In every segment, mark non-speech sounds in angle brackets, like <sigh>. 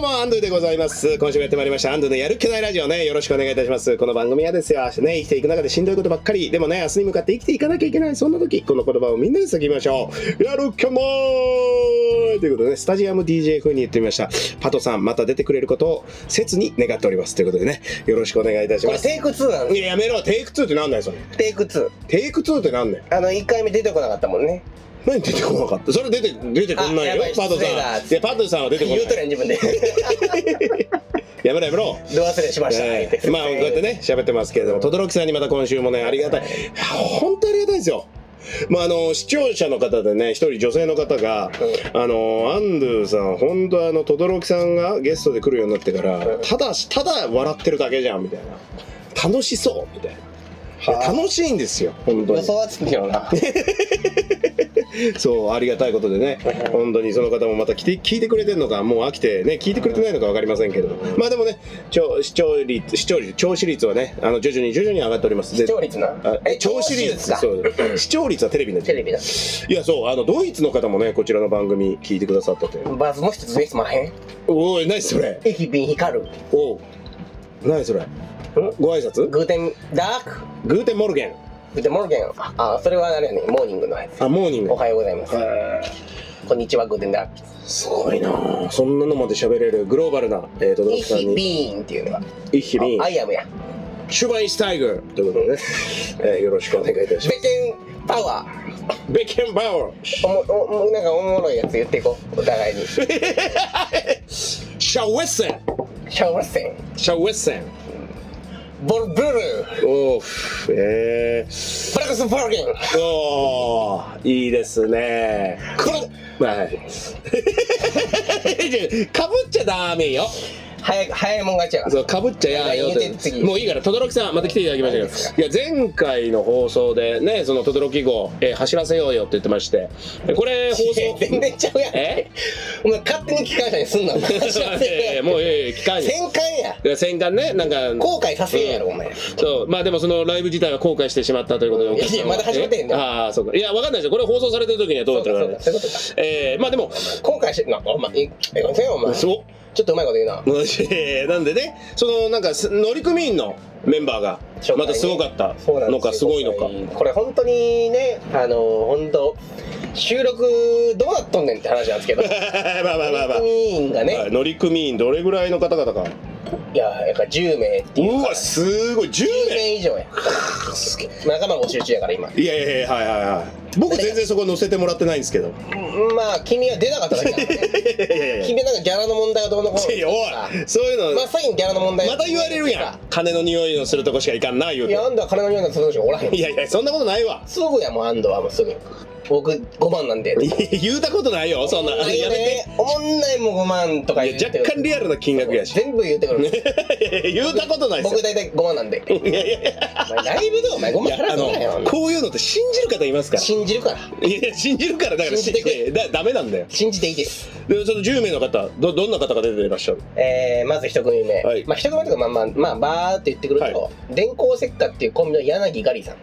うも、アンドゥでございます。今週もやってまいりました。アンドゥのやる気ないラジオね、よろしくお願いいたします。この番組はですよ、ね、生きていく中でしんどいことばっかり、でもね、明日に向かって生きていかなきゃいけない、そんな時、この言葉をみんなで叫びましょう。やる気ないということでね、スタジアム DJ 風に言ってみました。パトさん、また出てくれることを切に願っております。ということでね、よろしくお願いいたします。これテイク2なんでいや、やめろ、テイク2ってなんだよ、それ。すテイク2テイク2ってなんだよ。あの1回目出てこなかったもんね何出てこなかった？それ出て、出てこんないよ？パトさん。いや、パトさんは出てこない。言うとるやん自分で。<laughs> やめろやめろ。ど忘れしました、えーまあこうやってね喋ってますけれども轟さんにまた今週もねありがたい。本当にありがたいですよ。まああの視聴者の方でね一人女性の方が、あのアンドゥさん本当あの轟さんがゲストで来るようになってから、うん。ただただ笑ってるだけじゃんみたいな。楽しそうみたいな。楽しいんですよ本当に。嘘はつくよな <laughs> <laughs> そうありがたいことでね。本当にその方もまた来て聞いてくれてるのかもう飽きてね聞いてくれてないのか分かりませんけど。まあでもね聴視聴率視聴率聴取率はねあの徐々に徐々に上がっております。で視聴率なあえ聴取率。か。そう。視聴率はテレビのテレビだ。いやそうあのドイツの方もねこちらの番組聞いてくださってて。バズも一つですまへん？おい何それ？駅便光る？おう。何それ？ご挨拶？グーテンダーク？グーテンモルゲングーテンモルゲンああそれはあれやねモーニングのやつ。あモーニング。おはようございます。へこんにちはグーテンダー。クすごいな。あそんなのまで喋れるグローバルなえーとイヒさんに。ビーンっていうのが一気にアイアムや。シュバインスタイガー。ということでね、<laughs> えーよろしくお願いいたします。ベケンパワー。ベケンバウアー。おもおもなんかおもろいやつ言っていこう。お互いに。シ <laughs> シャウェッセン。ャワーセン。シャウェッセン。ボルブルー。おーえー、プラクスフォルゲンおーいいですね。これはい。<laughs> かぶっちゃダメよ早い早いもん勝ちやから。そうかぶっちゃやよ言うて次。もういいから轟さんまた来ていただきましたけど。いや前回の放送でねその轟号、えー走らせようよって言ってまして。これ放送全然ちゃうやん。え？お前勝手に機関車にすんな <laughs> もういやいや期間に戦艦や。戦艦ねなんか後悔させんやろお前。そう。まあでもそのライブ自体は後悔してしまったということでいやまだ始まってへんねんああそうか。いやわかんないですよ。これ放送されてる時にはどうだったかねえー、まあでも後悔してんなお前えええお前。そうちょっとうまいこと言うな。え <laughs> ーなんでねそのなんかす乗組員のメンバーがまたすごかった。のかすごいのか。これ本当にねあの本当収録どうなっとんねんって話なんですけど。<laughs> まあまあまあまあ。乗組員がね、はい乗組員どれぐらいの方々かいややっぱ10名っていううわすごい。10 10名？名以上や。<laughs> 仲間募集中やから今。いやいやいやはいはいはい僕全然そこ乗せてもらってないんですけど。うんまあ君は出なかっただけ <laughs> 君なんかギャラの問題がどうのこうのいやおいそういうの。真っ先にギャラの問題また言われるやん。金の匂いのするとこしか行かんな言うて。いや、安藤は金の匂いのする人がおらへん。いやいやそんなことないわ。すぐやもん、安藤はもうすぐ。僕、5万なんで。<laughs> 言うたことないよ <laughs> そんなやめてね。おもんないもん5万とか言って若干リアルな金額やし全部言ってくる。<laughs> 言うたことない僕大体5万なんで。いやいやライブでお前5万払うなよの。こういうのって信じる方いますから信じるから。いや信じるからだから信じてだダメなんだよ信じていいです。でその10名の方どどんな方が出ていらっしゃる？えー、まず一組目。はいまあ一組目とかまあまあ、まあ、バーって言ってくると、は電光石火っていうコンビの柳ガリさんっ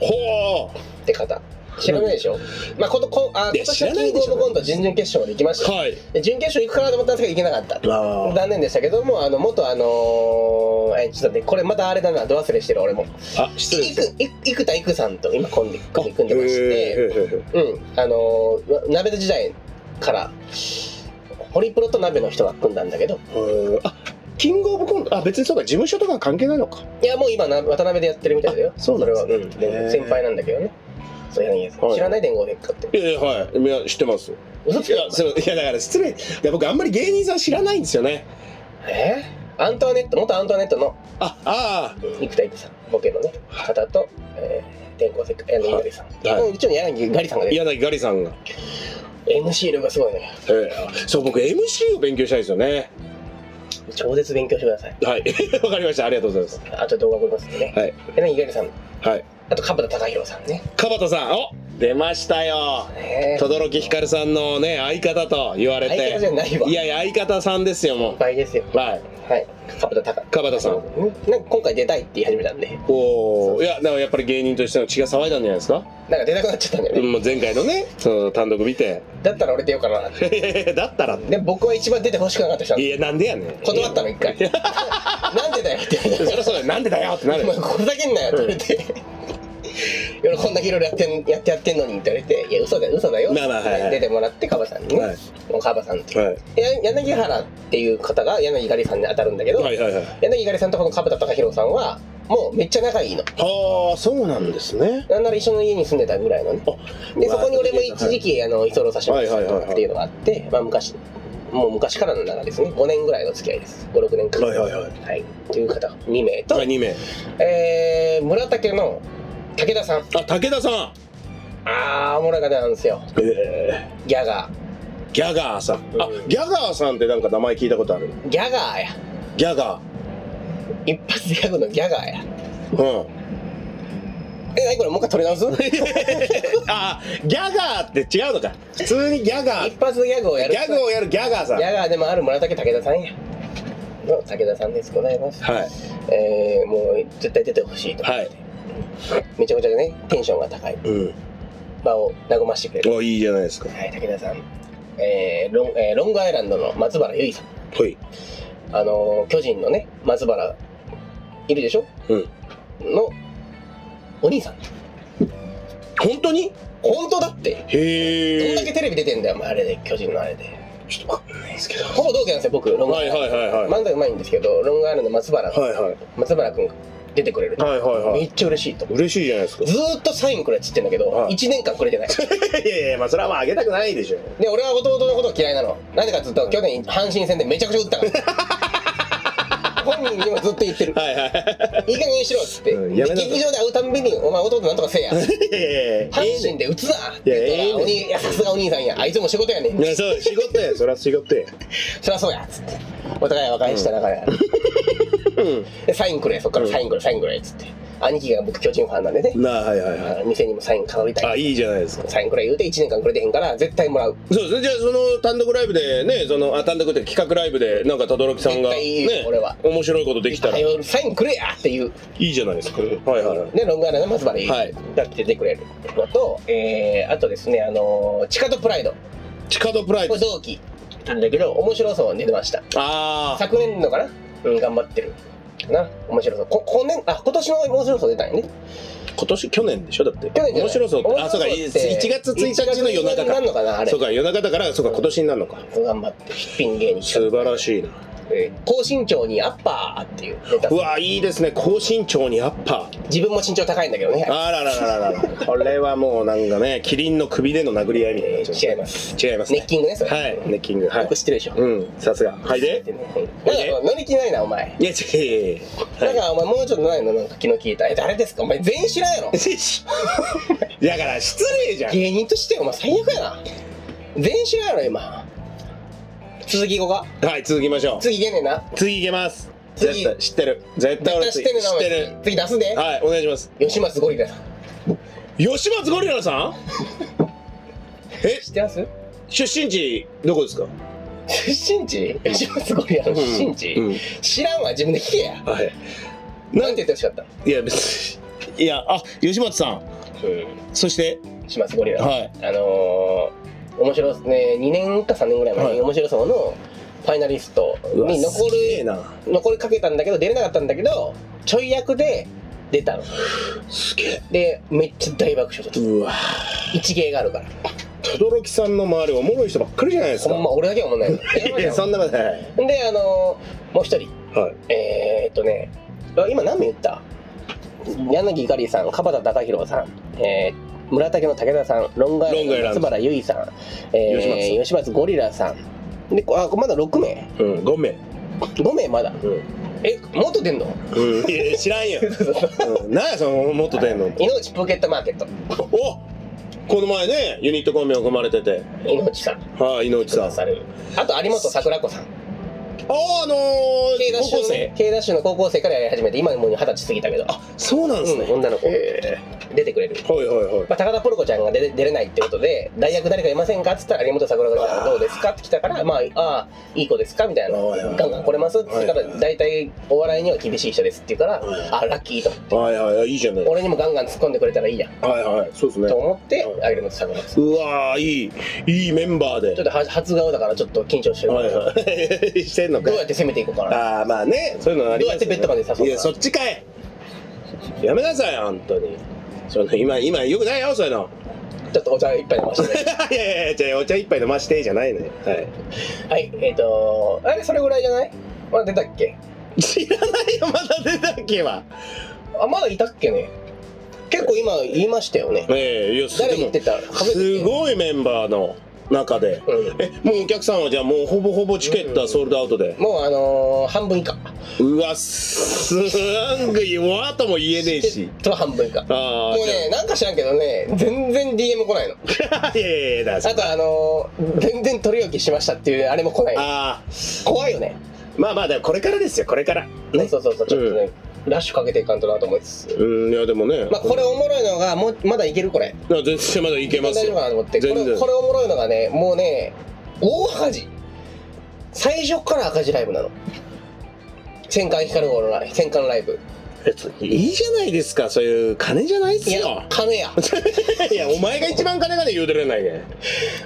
ほて方。知らないでしょ、まあ、ことこあ今年のキングオブコント準々決勝まで行きました。うはい。で準決勝行くかなと思ったんですけど行けなかった。あ残念でしたけども、あの、元あのー、え、ちょっと待って、これまたあれだな、ど忘れしてる俺も。あ失礼いく、い生田育さんと今組んで、組んでまして、えーうん、あのー、な鍋の時代から、ホリプロと鍋の人が組んだんだけど、えー。あキングオブコント。あ別にそうか事務所とか関係ないのか。いや、もう今な、渡辺でやってるみたいだよ。あそうなんですね。うん、先輩なんだけどね。そういうやつはい。知らない伝言でっかって。いやいやはい。いや知ってます。嘘つけ。いやいやだから失礼。いや僕あんまり芸人さん知らないんですよね。え？ーアントワネット、元アントワネットのああ生田育さん、ボケのね、方と、えー、天候石火、柳ガリさん。はいうん。一応柳ガリさんが柳ガリさんが。MC 力がすごいね。えーそう僕 MC を勉強したいんですよね。超絶勉強してください。はい。<laughs> わかりました。ありがとうございます。あと動画送りますね。はい。柳ガリさん、はいあと鎌田貴弘さんね。川田さんお出ましたよ。ね。轟ひかるさんのね相方と言われて。相方じゃないわ。いやいや相方さんですよもいっぱいですよ。うはい。はい。鎌田貴。川田さん。なんか今回出たいって言い始めたんで。おおいやだからやっぱり芸人としての血が騒いだんじゃないですか、なんか出なくなっちゃったんだよね、うん、もう前回のねその単独見て。だったら俺出ようかな。っ <laughs> てだったら。で僕は一番出てほしくなかった人いやなんでやねん。断ったの一回。<laughs> なんでだよって。そりゃそうだよ。なんでだよってなる。これだけんなよって言われて夜こんだけいろいろやってんやってやってんのにって言われて「いや嘘だよ嘘だよ」まあまあはいはい。出てもらってカバさんにね、はい。もうカバさんって、はい。や柳原っていう方が柳狩りさんに当たるんだけど、はいはいはい。柳狩りさんとこのカバタ貴弘さんはもうめっちゃ仲いいの。はあ。そうなんですね。なんなら一緒の家に住んでたぐらいのね。でそこに俺も一時期あの居候させてもらってたっていうのがあって、まあ、昔もう昔からの中ですね。5年ぐらいの付き合いです。56年間。はいはいはい。はい。という方2名と、はい2名。えー、村竹の武田さん。あ武田さん。あーおもろい方なんですよ。えギャガギャガーさん。あうんギャガーさんってなんか名前聞いたことあるーギャガーや。ギャガ一発ギャグのギャガーや。ーうん。え何これ？もう一回取り直す？<laughs> あギャガーって違うのか。普通にギャガー。一発ギャグをやる。ギャグをやるギャガーさん。ギャガーでもある村竹武田さんや。の武田さんです。ございます。はい。えー、もう絶対出てほしいとはいめちゃくちゃねテンションが高い。うん。場を和ましてくれる。おいいじゃないですか。はい武田さん。えーロンえーロングアイランドの松原結衣さん。はい。あのー巨人のね松原いるでしょ？うん。のお兄さん。本当に？本当だって。どんへえだけテレビ出てんだよお前。あれで巨人のあれで。ちょっとわかんないですけどほぼ同期なんですよ僕ロングアイランド。はいはいはいはい。漫才うまいんですけどロングアイランドの松原、はいはい。松原君が出てくれる、はいはいはい。めっちゃ嬉しいと。嬉しいじゃないですか。ずーっとサインくれっつってんだけど、はい。1年間くれてない。<laughs> いやいやまあそれはまああげたくないでしょ。で <laughs> 俺は弟のこと嫌いなの。なんでかっつうと去年阪神戦でめちゃくちゃ打ったから。<laughs> 本人にもずっと言ってる。はいはい。いい加減にしろっつって、うんや劇場で会うたんびに「お前弟なんとかせえや」阪神で打つなって言ったらいやさすがお兄さんや。あいつも仕事やねん。いやそう仕事やそりゃ仕事やそりゃそうやっつって。お互い和解した仲や、うんでサインくれそっからサインくれサインくれっつって。兄貴が僕巨人ファンなんでね、なあはいはいはい。あ店にもサイン飾りたい。あいいじゃないですか。サインくれ言うて1年間くれてへんから絶対もらう。そうですねじゃあその単独ライブでねそのあ単独で企画ライブでなんか轟さんがね俺は。面白いことできたら。サインくれやっていう。いじゃないですか。はいはいはい。でロングアイランドの松原優はい。が来ててくれるのと、えー、あとですねあのー、チカとプライド。地下とプライド。これ同期なんだけど面白そうに出てました。ああ昨年のかなうん頑張ってるかな。面白そう。こ今年あ今年の面白そう出たんよね。今年去年でしょ？だって。去年面白そう。ってあそう。か面白そうって1月1日の夜中1月1日になかかなあれ。そうか夜中だからそうか今年になるのか。頑張ってヒッピン芸人素晴らしいなえー高身長にアッパーっていうネタうわいいですね。高身長にアッパー。自分も身長高いんだけどね。あららららら。らこれはもうなんかねキリンの首での殴り合いみたいなえー違います。違いますね。ネッキングねそれ。はい。ネッキング。はい。よく知ってるでしょ。うん。さすが。はいで。なんか乗り気ないなお前。いや違ういやいやいやなんかお前もうちょっとないの？なんか気の利いた。え誰ですか？お前全員知らんやろ。<laughs> だから失礼じゃん。芸人としてお前最悪やな。全員知らんやろ今続き行こうか。はい続きましょう。次いけんねんな。次行けます。次。絶対知ってる。絶対俺知ってんねんなお前知ってる。次出すで。はいお願いします。吉松ゴリラ。さん吉松ゴリラさん？<laughs> え？知ってます？出身地どこですか？出身地？吉松ゴリラの出身地、うん。知らんわ自分で聞けや。はい。なんて言ってほしかった？いや別に。いやあ吉松さん。うん。そして？吉松ゴリラ、はい。あのー、面白いね。2年か3年ぐらい前はい。に面白そうのファイナリストに残るな。残りかけたんだけど出れなかったんだけどちょい役で出たの。すげえ。でめっちゃ大爆笑だった。うわ。一芸があるから。轟さんの周りおもろい人ばっかりじゃないですか。ほんま俺だけは思んない。のいやそんなことない。であのー、もう一人。はい。えー、っとねあ今何名言った？柳ゆかりさん鎌田貴弘さん、えー、村竹の武田さんロングアイランド。松原結衣さん、え吉松吉松ゴリラさん。でこあまだ6名。うん5名。5名まだ。うん。えもっと出んの？うん。いや知らんよ。<laughs> うんなんやそのもっと出んの井内ポケットマーケット。おこの前ねユニットコンビを組まれてて。井内さん。はい井之内さんあと有本桜子さんああのー高校生？ダッシュの高校生からやり始めて今もう二十歳過ぎたけど。あそうなんですね、うん女の子。へ出てくれる。えはいはいはい。まあ、高田ポルコちゃんが出れ出れないってことで「大学誰かいませんか?」っつったら有本桜子ちゃんどうですかって来たから「まああいい子ですか?」みたいな。はいはい「ガンガン来れます?」って言ったいはい。大体お笑いには厳しい人ですって言うからはい「あラッキー」と思って。はいはいはいいいじゃない俺にもガンガン突っ込んでくれたらいいやはいはいそうですね。と思ってはい。有本桜子さん。うわーいいいいメンバーで。ちょっとは初顔だからちょっと緊張してる、はいはい。<laughs> してんのかどうやって攻めていこうかな。ああまあねそういうのありどうやってベッドまで誘うか。いやそっちかい。やめなさい本当に。その今今よくないよそういうの。ちょっとお茶一杯飲まして。ね <laughs> いやいやいやじゃあお茶一杯飲ましてじゃないのよ。はい。はいえっ、ー、とあれそれぐらいじゃない？まだ出たっけ？知らないよまだ出たっけは。あまだいたっけね。結構今言いましたよね。ええいや誰言ってた。すごいメンバーの中で。うん。えもうお客さんはじゃあもうほぼほぼチケットはソールドアウトで？もうあのー、半分以下。うわすんごいわとも言えねえし。と半分以下。ああもうねなんか知らんけどね全然 DM 来ないの。<laughs> いやいやいやだあとあのー、全然取り置きしましたっていうあれも来ないあ怖いよね。ーまあまあでもこれからですよこれから。ね。そうそうそうちょっとね、ラッシュかけていかんとなと思いつつ。うんいやでもね。まあこれおもろいのがもうまだいけるこれ。いや全然まだいけます大丈夫かなよと思って。これこれおもろいのがねもうね大赤字最初から赤字ライブなの。戦艦光る号の戦艦ライブ別にいいじゃないですかそういう金じゃないっすいよや金や。<laughs> いやお前が一番金がね言うてるやないかい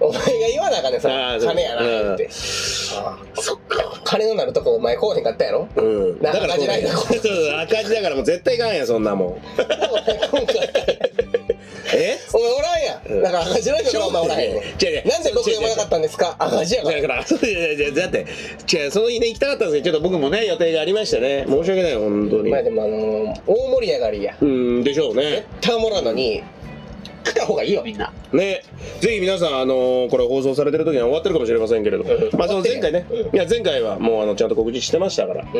お前が言わなあかんねんさあーそう。金やなって、そっか。金のなるとこお前こうへんかったやろ？うん。な赤字ないな <laughs> そうそう赤字だからもう絶対いかんやんそんなもん。今回やだから赤字ないからおらへんなんで僕読まなかったんですか？赤字やから。だから、<laughs> そういやいやだって、違う、その日ね、行きたかったんですけど、ちょっと僕もね、予定がありましてね、申し訳ない、本当に。まあでもあのー大盛り上がりや。うん、でしょう絶ね。対おもろいのに来た方がいいよみんな。ね、ぜひ皆さん、あのーこれ放送されてる時には終わってるかもしれませんけれど。も、うん。まあ、その前回ね、うん。いや、前回はもう、あの、ちゃんと告知してましたから、う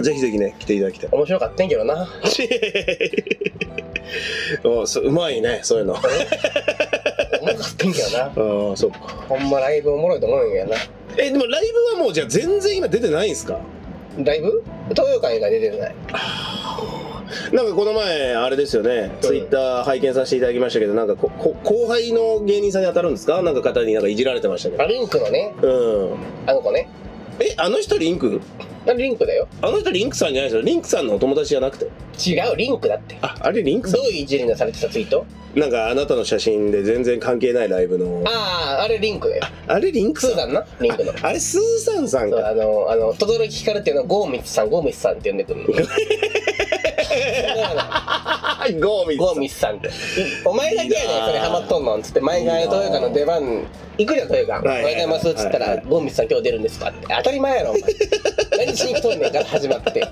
ん。ぜひぜひね、来ていただきたい。面白かったんけどな。<laughs> おそううまいね、そういうの。あおもろかったんけどな。<laughs> あ、そっか。ほんまライブおもろいと思うんやな。え、でもライブはもう、じゃあ全然今出てないんですか？ライブ？東洋館が出てないなんかこの前、あれですよね、ツイッター拝見させていただきましたけど、なんかここ後輩の芸人さんに当たるんですか？なんか方になんかいじられてましたけど。あリンクのね。うん。あの子ね。え、あの人リンク？あリンクだよ。あの人リンクさんじゃないですよ。リンクさんのお友達じゃなくて。違うリンクだって。あ、あれリンクさどういういじりのされてたツイート？んなんかあなたの写真で全然関係ないライブの。あああれリンクだよ。あれリンクさん？スーザンな？リンクの。あれスーさんさんそうか。あのあの轟光っていうのはゴーミツさんゴーミツさんって呼んでくるの <laughs> <laughs> ゴーミゴーミツさんってお前だけやねんそれハマっとんのんつって毎回東洋館の出番。行くじゃん東洋館「おははいようございます」っつったらはい「ゴーミツさん今日出るんですか?」って。当たり前やろお前。<laughs> 何しに来とんねんから始まって。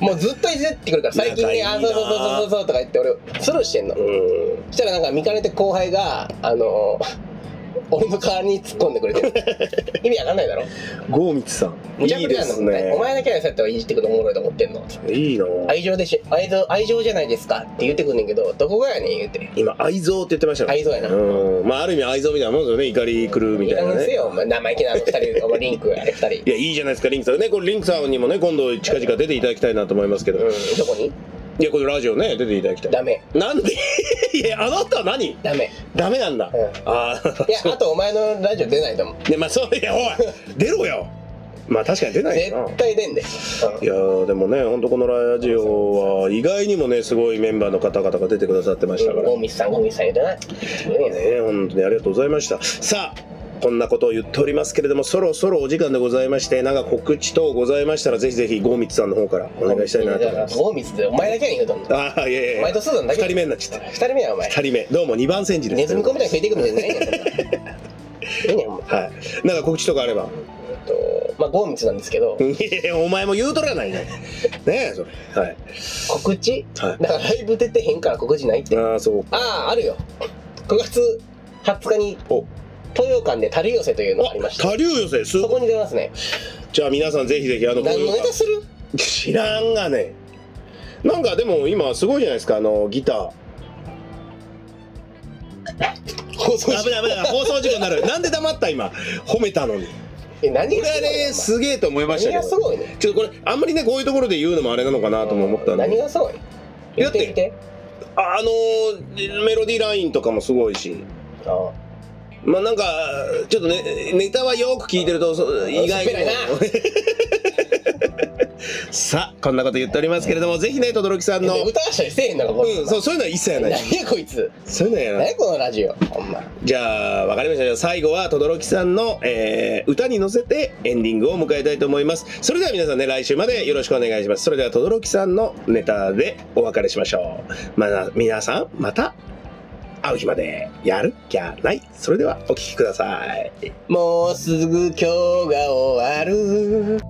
もうずっといじってくるから最近ね「あそうそうそうそうそう」とか言って俺スルーしてんの。うん。そしたらなんか見かねて後輩があの俺の代わりに突っ込んでくれてる意味わかんないだろゴーミツさん。いいですね。お前だけはそうやっていじってくるのおもろいと思ってんのいいな愛情でし愛情愛情じゃないですかって言ってくんねんけどどこがやねん言うて今、愛憎って言ってましたね。愛憎やなうん。まあ、ある意味愛憎みたいなもんですよね。怒り狂うみたいなね。せよお前生意気なあの二人お前リンクあれ二人いや、いいじゃないですか、リンクさん。ね、これリンクさんにもね、今度近々出ていただきたいなと思いますけど。うんどこに？いや、これラジオね、出ていただきたい。ダメなんで？<laughs> いや、あなたは何？ダメダメなんだ。うんああ。いやあとお前のラジオ出ないと思うで、まあ、そう、いや、おい、出ろよ。まあ、確かに出ない絶よな。対出んで、いやーでもね、本当このラジオは意外にもね、すごいメンバーの方々が出てくださってましたから。ゴミスさんゴミスさん言うてないね、本当にありがとうございました。さあ、こんなことを言っておりますけれども、そろそろお時間でございまして、なんか告知等ございましたら、ぜひぜひ、ゴーミツさんの方からお願いしたいなと思います。ゴミスってお前だけやねん言うとんのああ、いやいやいやお前とスーだけ二人目になっちゃった。二人目やお前二人目、どうも二番煎じです。ネズミ子みたいに食いていくみたいなないね <laughs> はい。なんか告知とかあれば。えっとまあゴーミツなんですけどいやお前も言うとらないね。ねえ、それ。はい。告知？はいだからライブ出てへんから告知ないってああ、そう。あああるよ9月20日にお、東洋館で樽寄せというのがありまして他流寄せ、すそこに出ますね。じゃあ皆さんぜひぜひ、あの、何のネタする？知らんがね。なんかでも今すごいじゃないですか、あの、ギター。放送危ない危ない、放送事故になる。なんで黙った今？褒めたのに。え何俺はがすごいの？ねすげえと思いました何がすごいねちょっとこれあんまりねこういうところで言うのもあれなのかなとも思ったんで。何がすごい？言ってみて。あのーメロディーラインとかもすごいし。あまあなんかちょっとねネタはよく聞いてるとそう意外に <laughs> さあこんなこと言っておりますけれどもぜひね轟さんの歌わしたりせえへんのかこうんそうそういうのは一切ない何やこいつそういうのはやらない何やこのラジオほんまじゃあ、わかりました。じゃあ最後は、轟さんの、えー歌に乗せてエンディングを迎えたいと思います。それでは皆さんね、来週までよろしくお願いします。それでは、轟さんのネタでお別れしましょう。まあ、皆さん、また会う日までやる？きゃないそれではお聴きください。もうすぐ今日が終わる。